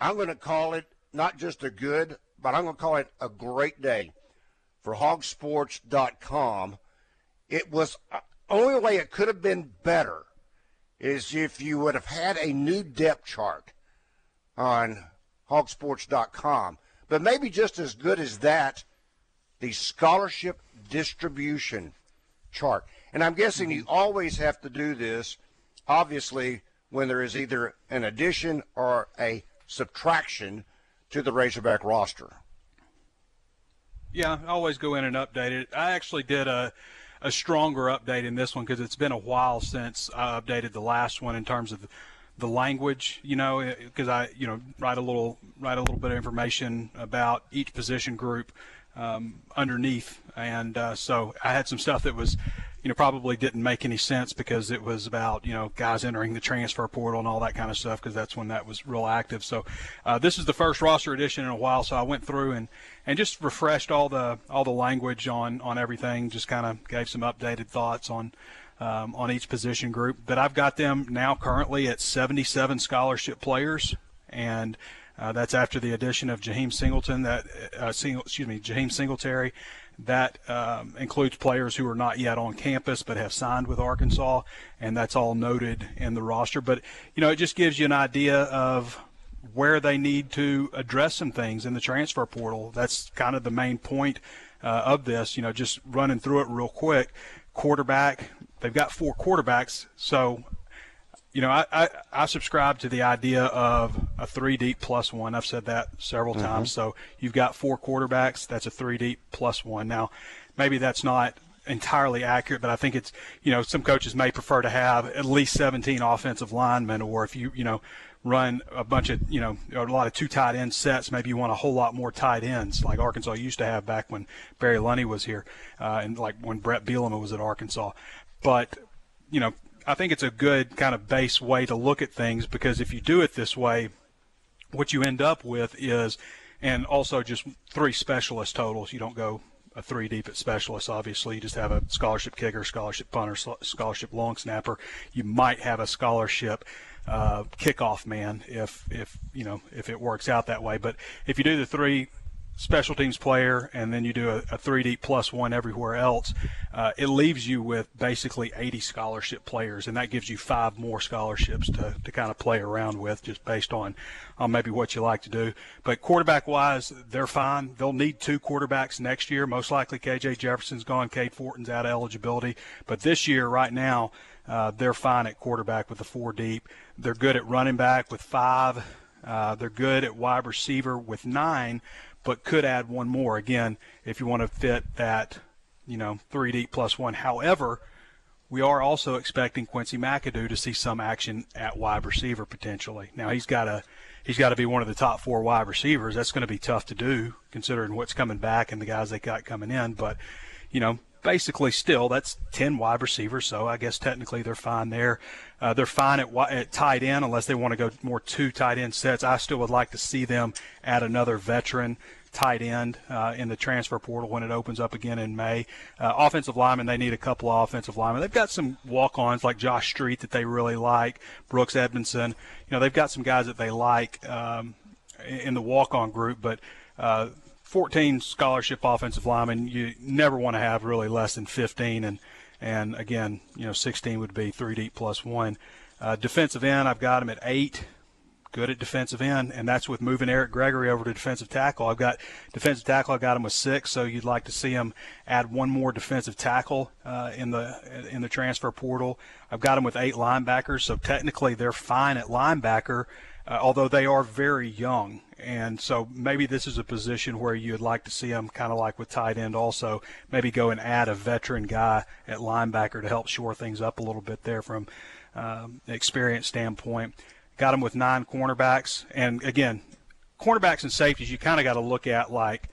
I'm going to call it not just a good, but I'm going to call it a great day for hogsports.com. It was uh, only way it could have been better is if you would have had a new depth chart on hogsports.com. But maybe just as good as that, the scholarship distribution chart. And I'm guessing you always have to do this, obviously, when there is either an addition or a subtraction to the Razorback roster. Yeah, I always go in and update it. I actually did a a stronger update in this one because it's been a while since I updated the last one in terms of the language, you know, eh, because I, you know, write a little write a little bit of information about each position group um, underneath, and uh, so I had some stuff that was you know, probably didn't make any sense because it was about, you know, guys entering the transfer portal and all that kind of stuff because that's when that was real active. So uh, this is the first roster edition in a while. So I went through and, and just refreshed all the all the language on, on everything, just kind of gave some updated thoughts on um, on each position group. But I've got them now currently at 77 scholarship players, and uh, that's after the addition of Jaheim Singleton, that uh, single, excuse me, Jaheim Singletary, that um, includes players who are not yet on campus but have signed with Arkansas, and that's all noted in the roster. But you know, it just gives you an idea of where they need to address some things in the transfer portal. That's kind of the main point uh, of this. You know, just running through it real quick. Quarterback, they've got four quarterbacks, so you know, I, I, I, subscribe to the idea of a three deep plus one. I've said that several mm-hmm. times. So you've got four quarterbacks. That's a three deep plus one. Now, maybe that's not entirely accurate, but I think it's, you know, some coaches may prefer to have at least 17 offensive linemen, or if you, you know, run a bunch of, you know, a lot of two tight end sets, maybe you want a whole lot more tight ends like Arkansas used to have back when Barry Lunney was here, uh, and like when Brett Bielema was at Arkansas. But, you know, I think it's a good kind of base way to look at things because if you do it this way, what you end up with is, and also just three specialist totals. You don't go a three deep at specialists. Obviously, you just have a scholarship kicker, scholarship punter, scholarship long snapper. You might have a scholarship uh, kickoff man if if you know if it works out that way. But if you do the three special teams player and then you do a, a 3D plus one everywhere else, uh, it leaves you with basically 80 scholarship players, and that gives you five more scholarships to, to kind of play around with just based on, maybe what you like to do. But quarterback wise, they're fine. They'll need two quarterbacks next year. Most likely KJ Jefferson's gone, Cade Fortin's out of eligibility. But this year, right now, uh, they're fine at quarterback with the four deep. They're good at running back with five. Uh, they're good at wide receiver with nine, but could add one more again if you want to fit that, you know, three deep plus one. However, we are also expecting Quincy McAdoo to see some action at wide receiver potentially. Now he's got to he's got to be one of the top four wide receivers. That's going to be tough to do considering what's coming back and the guys they got coming in. But you know, basically still that's 10 wide receivers so i guess technically they're fine there uh, they're fine at, at tight end unless they want to go more two tight end sets i still would like to see them add another veteran tight end uh, in the transfer portal when it opens up again in May. Uh, offensive linemen, they need a couple of offensive linemen. They've got some walk-ons like Josh Street that they really like, Brooks Edmondson. You know, they've got some guys that they like um, in the walk-on group, but uh, 14 scholarship offensive linemen, you never want to have really less than 15. And, and again, you know, 16 would be three deep plus one. Uh, defensive end, I've got him at eight. Good at defensive end, and that's with moving Eric Gregory over to defensive tackle. I've got defensive tackle. I've got him with six, so you'd like to see him add one more defensive tackle uh, in the in the transfer portal. I've got him with eight linebackers, so technically they're fine at linebacker, uh, although they are very young. And so maybe this is a position where you'd like to see them kind of like with tight end also, maybe go and add a veteran guy at linebacker to help shore things up a little bit there from um, experience standpoint. got them with nine cornerbacks. And again, cornerbacks and safeties, you kind of got to look at like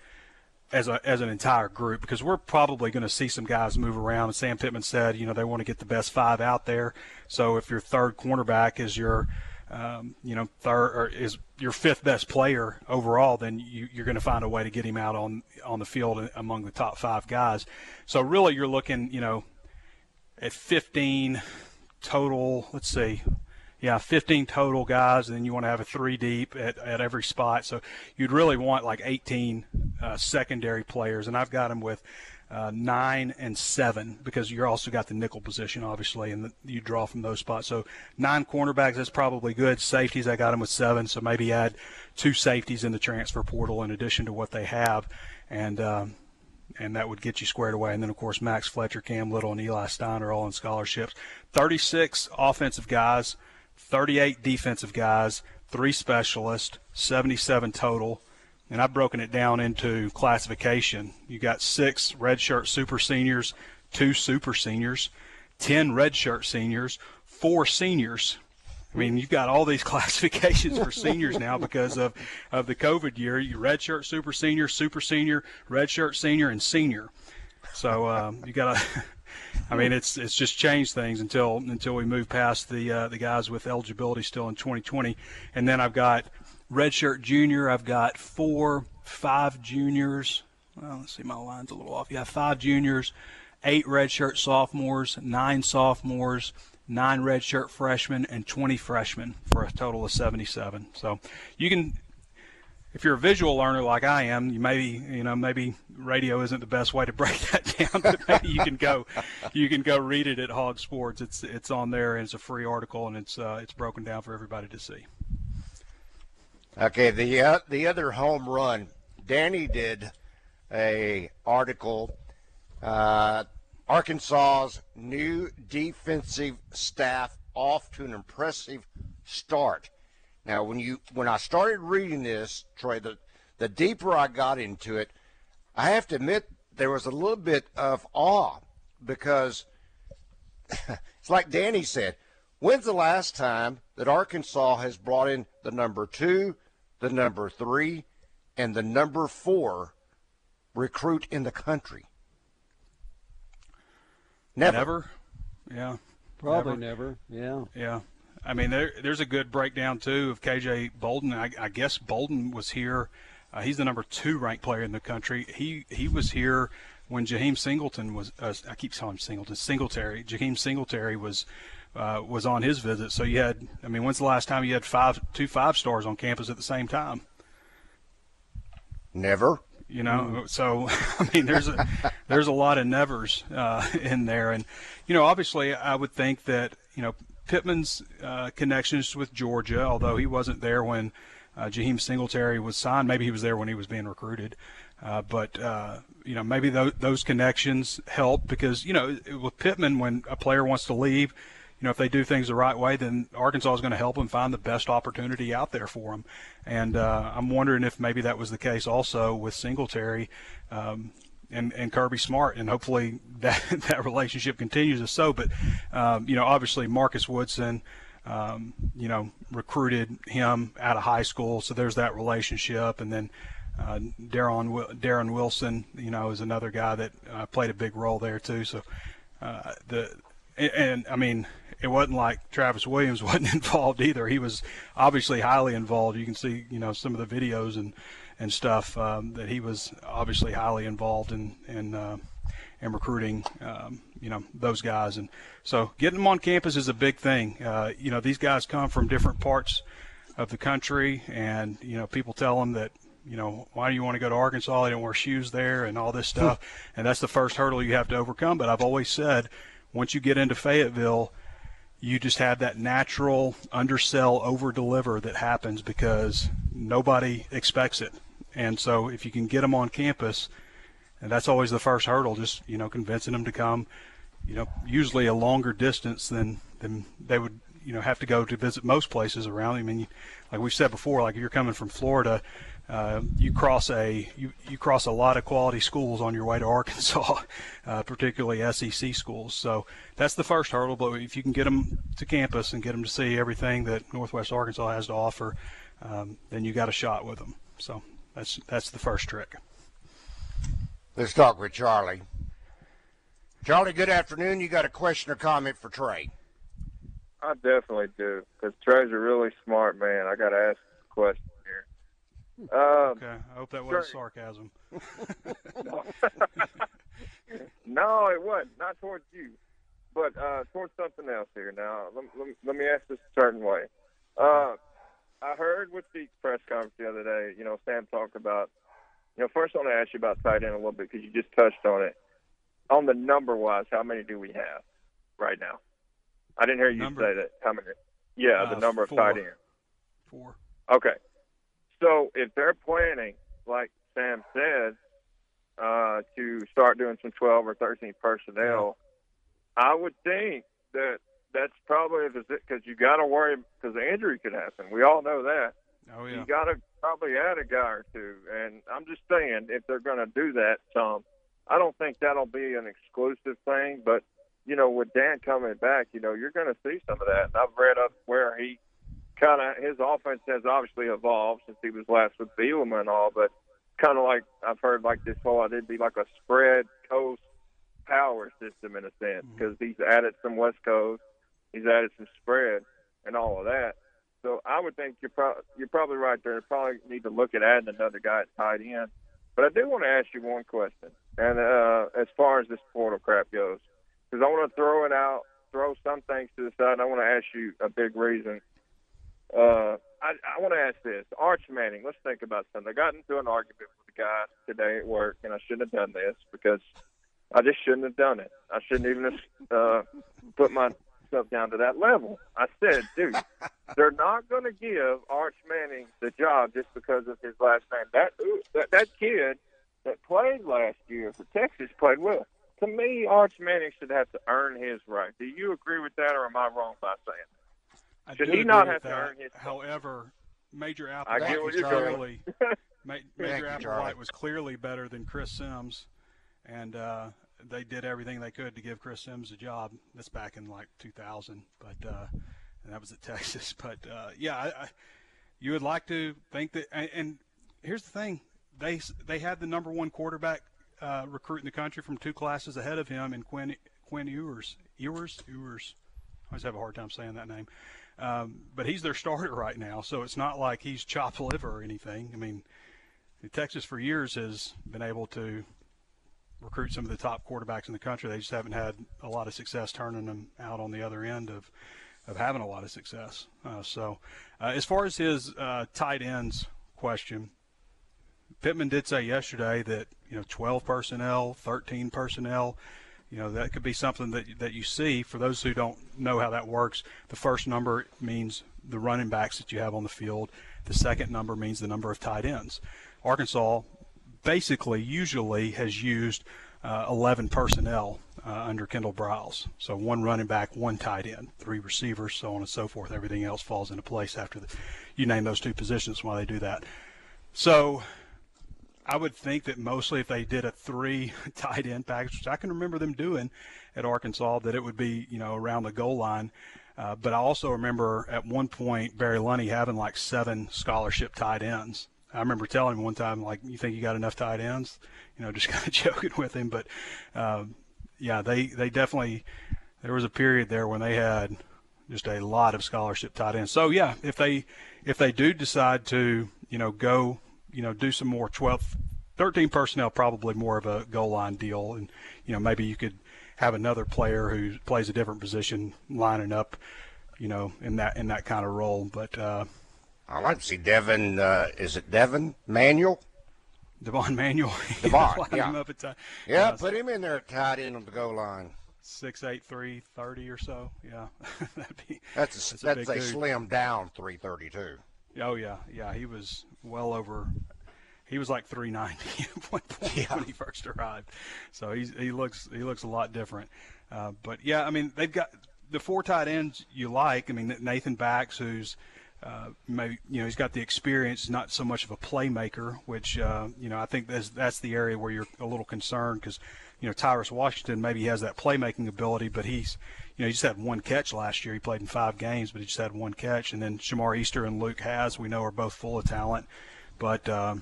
as a as an entire group because we're probably going to see some guys move around. And Sam Pittman said, you know, they want to get the best five out there. So if your third cornerback is your um, you know, third is your fifth best player overall, then you, are going to find a way to get him out on on the field among the top five guys. So really, you're looking, you know, at 15 total. Let's see, yeah, 15 total guys, and then you want to have a three deep at, at every spot. So you'd really want like 18 uh, secondary players, and I've got them with uh, nine and seven because you're also got the nickel position, obviously, and the, you draw from those spots. So nine cornerbacks that's probably good. Safeties, I got them with seven, so maybe add two safeties in the transfer portal in addition to what they have, and um, and that would get you squared away. And then of course Max Fletcher, Cam Little, and Eli Stein are all in scholarships. 36 offensive guys, 38 defensive guys, three specialists, 77 total and I've broken it down into classification. You got six redshirt super seniors, two super seniors, ten redshirt seniors, four seniors. I mean, you've got all these classifications for seniors now because of, of the COVID year. You redshirt super senior, super senior, redshirt senior, and senior. So um, you got to. I mean, it's it's just changed things until until we move past the uh, the guys with eligibility still in 2020, and then I've got redshirt junior. I've got four, five juniors. Well, let's see, my line's a little off. Have five juniors, eight redshirt sophomores, nine sophomores, nine redshirt freshmen, and 20 freshmen for a total of 77. So you can, if you're a visual learner like I am, you maybe you know maybe radio isn't the best way to break that down, but maybe you can go you can go read it at Hog Sports. It's it's on there and it's a free article and it's uh, it's broken down for everybody to see. Okay, the uh, the other home run, Danny did a article. Uh, Arkansas's new defensive staff off to an impressive start. Now, when you when I started reading this, Troy, the the deeper I got into it, I have to admit there was a little bit of awe because it's like Danny said. When's the last time that Arkansas has brought in the number two, the number three, and the number four recruit in the country. Never. Never. Yeah. Probably never. never. Yeah. Yeah. I mean, there, there's a good breakdown too of KJ Bolden. I, I guess Bolden was here. Uh, he's the number two ranked player in the country. He he was here when Jaheim Singleton was. Uh, I keep calling him Singleton. Singletary. Jaheim Singletary was uh, was on his visit. So you had, I mean, when's the last time you had five, two five stars on campus at the same time? Never. You know, so I mean, there's a there's a lot of nevers uh, in there, and you know, obviously, I would think that you know Pittman's uh, connections with Georgia, although he wasn't there when uh, Jaheim Singletary was signed, maybe he was there when he was being recruited. Uh, but uh, you know, maybe those, those connections help because you know, with Pittman, when a player wants to leave, you know, if they do things the right way, then Arkansas is going to help them find the best opportunity out there for them. And uh, I'm wondering if maybe that was the case also with Singletary um, and, and Kirby Smart, and hopefully that that relationship continues as so. But um, you know, obviously Marcus Woodson. Um, you know, recruited him out of high school, so there's that relationship, and then uh, Darren Darren Wilson, you know, is another guy that uh, played a big role there too. So uh, the and, and, I mean, it wasn't like Travis Williams wasn't involved either. He was obviously highly involved. You can see, you know, some of the videos and and stuff um, that he was obviously highly involved in in, uh, in recruiting, um, you know, those guys. And so getting them on campus is a big thing. Uh, you know, these guys come from different parts of the country, and you know, people tell them that you know, why do you want to go to Arkansas? They don't wear shoes there and all this stuff. and that's the first hurdle you have to overcome. But I've always said, once you get into Fayetteville, you just have that natural undersell, over deliver that happens because nobody expects it. And so if you can get them on campus, and that's always the first hurdle, just you know convincing them to come, you know, usually a longer distance than than they would you know have to go to visit most places around. I mean, like we've said before, like if you're coming from Florida, uh, you cross a you, you cross a lot of quality schools on your way to Arkansas, uh, particularly SEC schools. So that's the first hurdle. But if you can get them to campus and get them to see everything that Northwest Arkansas has to offer, um, then you got a shot with them. So that's that's the first trick. Let's talk with Charlie. Charlie, good afternoon. You got a question or comment for Trey? I definitely do, because Trey's a really smart man. I got to ask a question here. Um, okay, I hope that wasn't sarcasm. no, it wasn't. Not towards you, but uh, towards something else here. Now, let, let, let me ask this a certain way. Uh, I heard with the press conference the other day, you know, Sam talked about, you know, first I want to ask you about tight end a little bit because you just touched on it. On the number wise, how many do we have right now? I didn't hear you number? say that. How many? Yeah, Uh, the number four. of tight ends. Four. Okay. So if they're planning, like Sam said, uh, to start doing some 12 or 13 personnel, I would think that that's probably because you got to worry because the injury could happen. We all know that. Oh yeah. You got to probably add a guy or two. And I'm just saying, if they're going to do that, some, I don't think that'll be an exclusive thing. But you know, with Dan coming back, you know, you're going to see some of that. And I've read up where he kind of his offense has obviously evolved since he was last with Bielema and all, but kind of like I've heard like this whole it'd be like a spread coast power system in a sense because he's added some West Coast, he's added some spread and all of that. So I would think you're pro- you're probably right there. Probably need to look at adding another guy at tight end. But I do want to ask you one question, and uh, as far as this portal crap goes, because I want to throw it out, throw some things to the side. And I want to ask you a big reason. Uh, I, I want to ask this, Arch Manning. Let's think about something. I got into an argument with a guy today at work, and I shouldn't have done this because I just shouldn't have done it. I shouldn't even have uh, put myself down to that level. I said, dude, they're not going to give Arch Manning the job just because of his last name. That that, that kid that played last year for Texas played well. To me, Arch Manning should have to earn his right. Do you agree with that, or am I wrong by saying? I Should do he not have to earn his- However, Major Applewhite was clearly Ma- Major. Applewhite was clearly better than Chris Simms, and uh, they did everything they could to give Chris Simms a job. That's back in like 2000, but uh, and that was at Texas. But uh, yeah, I, I, you would like to think that. And, and here's the thing: they they had the number one quarterback uh, recruit in the country from two classes ahead of him, in Quinn Quinn Ewers. Ewers Ewers. I always have a hard time saying that name. Um, but he's their starter right now, so it's not like he's chopped liver or anything. I mean, Texas for years has been able to recruit some of the top quarterbacks in the country. They just haven't had a lot of success turning them out on the other end of of having a lot of success. Uh, so, uh, as far as his uh, tight ends question, Pittman did say yesterday that you know 12 personnel, 13 personnel. You know that could be something that that you see. For those who don't know how that works, the first number means the running backs that you have on the field. The second number means the number of tight ends. Arkansas basically usually has used uh, 11 personnel uh, under Kendall Briles. So one running back, one tight end, three receivers, so on and so forth. Everything else falls into place after the, you name those two positions while they do that. So I would think that mostly if they did a three tight end package, which I can remember them doing at Arkansas, that it would be you know around the goal line. Uh, but I also remember at one point Barry Lunney having like seven scholarship tight ends. I remember telling him one time, like, "You think you got enough tight ends?" You know, just kind of joking with him. But um, yeah, they they definitely there was a period there when they had just a lot of scholarship tight ends. So yeah, if they if they do decide to you know go you know do some more 12 13 personnel probably more of a goal line deal and you know maybe you could have another player who plays a different position lining up you know in that in that kind of role but uh I like to see Devin. Uh, is it Devin Manuel? Devon Manuel Devon, yeah. him up at ti- Yeah, uh, put him in there tied in on the goal line. six eight three thirty or so yeah that'd be That's a, That's that's big a slim down 332. Oh yeah, yeah. He was well over. He was like 390 at one point when he first arrived. So he's he looks he looks a lot different. Uh, but yeah, I mean they've got the four tight ends you like. I mean, Nathan Bax, who's uh, maybe you know he's got the experience, not so much of a playmaker, which uh, you know I think that's that's the area where you're a little concerned because you know Tyrus Washington maybe has that playmaking ability, but he's you know he just had one catch last year. He played in five games, but he just had one catch. And then Shamar Easter and Luke Hasz, we know are both full of talent, but um,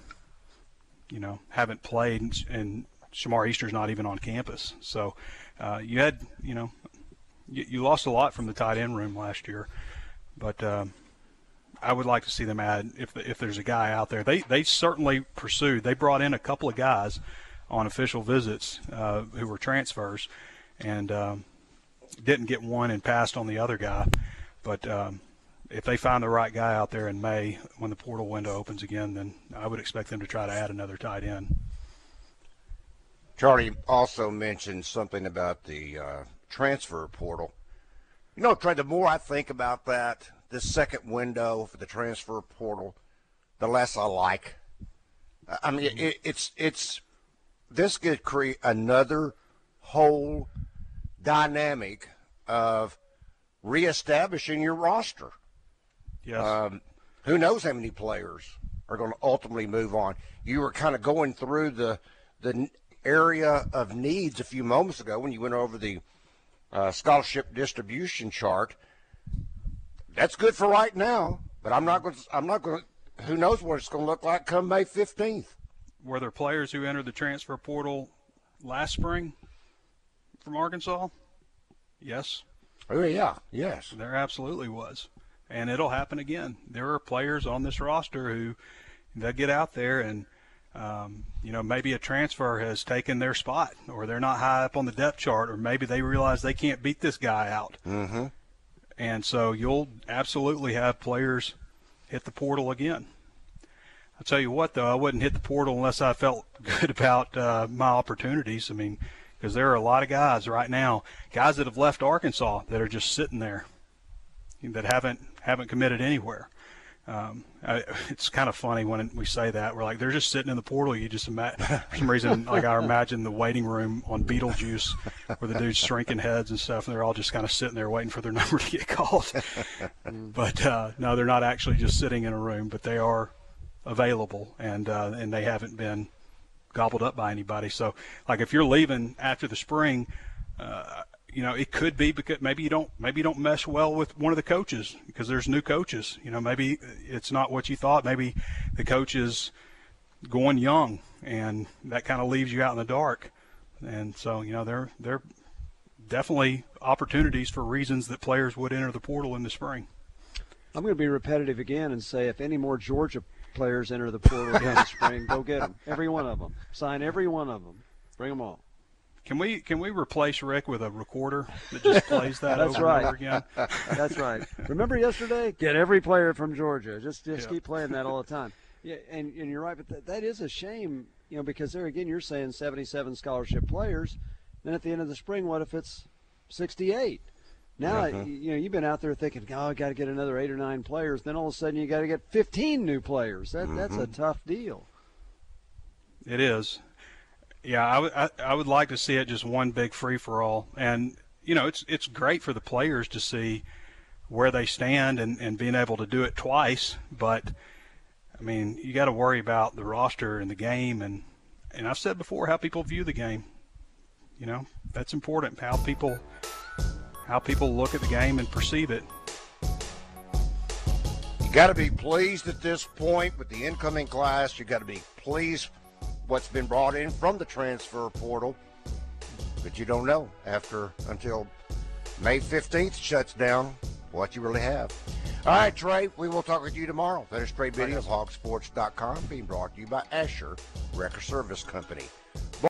you know haven't played, and Shamar Easter's not even on campus. So uh, you had you know you, you, lost a lot from the tight end room last year, but. Um, I would like to see them add if if there's a guy out there. They they certainly pursued. They brought in a couple of guys on official visits uh, who were transfers, and um, didn't get one and passed on the other guy. But um, if they find the right guy out there in May when the portal window opens again, then I would expect them to try to add another tight end. Charlie also mentioned something about the uh, transfer portal. You know, Trey, the more I think about that, this second window for the transfer portal, the less I like. I mean, it, it's it's this could create another whole dynamic of reestablishing your roster. Yes. Um, who knows how many players are going to ultimately move on? You were kind of going through the the area of needs a few moments ago when you went over the uh, scholarship distribution chart that's good for right now. But I'm not going. I'm not going. to Who knows what it's going to look like come May 15th? Were there players who entered the transfer portal last spring from Arkansas? Yes. Oh yeah, yes. There absolutely was, and it'll happen again. There are players on this roster who they get out there and. Um, you know, maybe a transfer has taken their spot, or they're not high up on the depth chart, or maybe they realize they can't beat this guy out. Mm-hmm. And so you'll absolutely have players hit the portal again. I'll tell you what, though, I wouldn't hit the portal unless I felt good about uh, my opportunities. I mean, because there are a lot of guys right now, guys that have left Arkansas that are just sitting there, that haven't haven't committed anywhere. Um, I, it's kind of funny when we say that we're like they're just sitting in the portal. You just imagine for some reason like I imagine the waiting room on Beetlejuice where the dudes shrinking heads and stuff, and they're all just kind of sitting there waiting for their number to get called. but uh, no, they're not actually just sitting in a room, but they are available, and uh, and they haven't been gobbled up by anybody. So like if you're leaving after the spring. Uh, you know, it could be because maybe you don't maybe you don't mesh well with one of the coaches because there's new coaches. You know, maybe it's not what you thought. Maybe the coach is going young, and that kind of leaves you out in the dark. And so, you know, there there definitely opportunities for reasons that players would enter the portal in the spring. I'm going to be repetitive again and say if any more Georgia players enter the portal in the spring, go get them. Every one of them. Sign every one of them. Bring them all. Can we can we replace Rick with a recorder that just plays that That's over right. and over again? That's right. Remember yesterday? Get every player from Georgia. Just just Yeah. keep playing that all the time. Yeah, and, and you're right, but that, that is a shame, you know, because there again, you're saying 77 scholarship players. Then at the end of the spring, what if it's 68? Now Mhm. you know you've been out there thinking, oh, I got to get another eight or nine players. Then all of a sudden you got to get 15 new players. That that's a tough deal. It is. Yeah, I would I, I would like to see it just one big free for all, and you know it's it's great for the players to see where they stand and, and being able to do it twice. But I mean, you got to worry about the roster and the game, and and I've said before how people view the game. You know, that's important. How people how people look at the game and perceive it. You got to be pleased at this point with the incoming class. You got to be pleased what's been brought in from the transfer portal, but you don't know after until May 15th shuts down what you really have. All right, Trey, we will talk with you tomorrow. That is Trey Biddy of hogsports.com being brought to you by Asher Wrecker Service Company.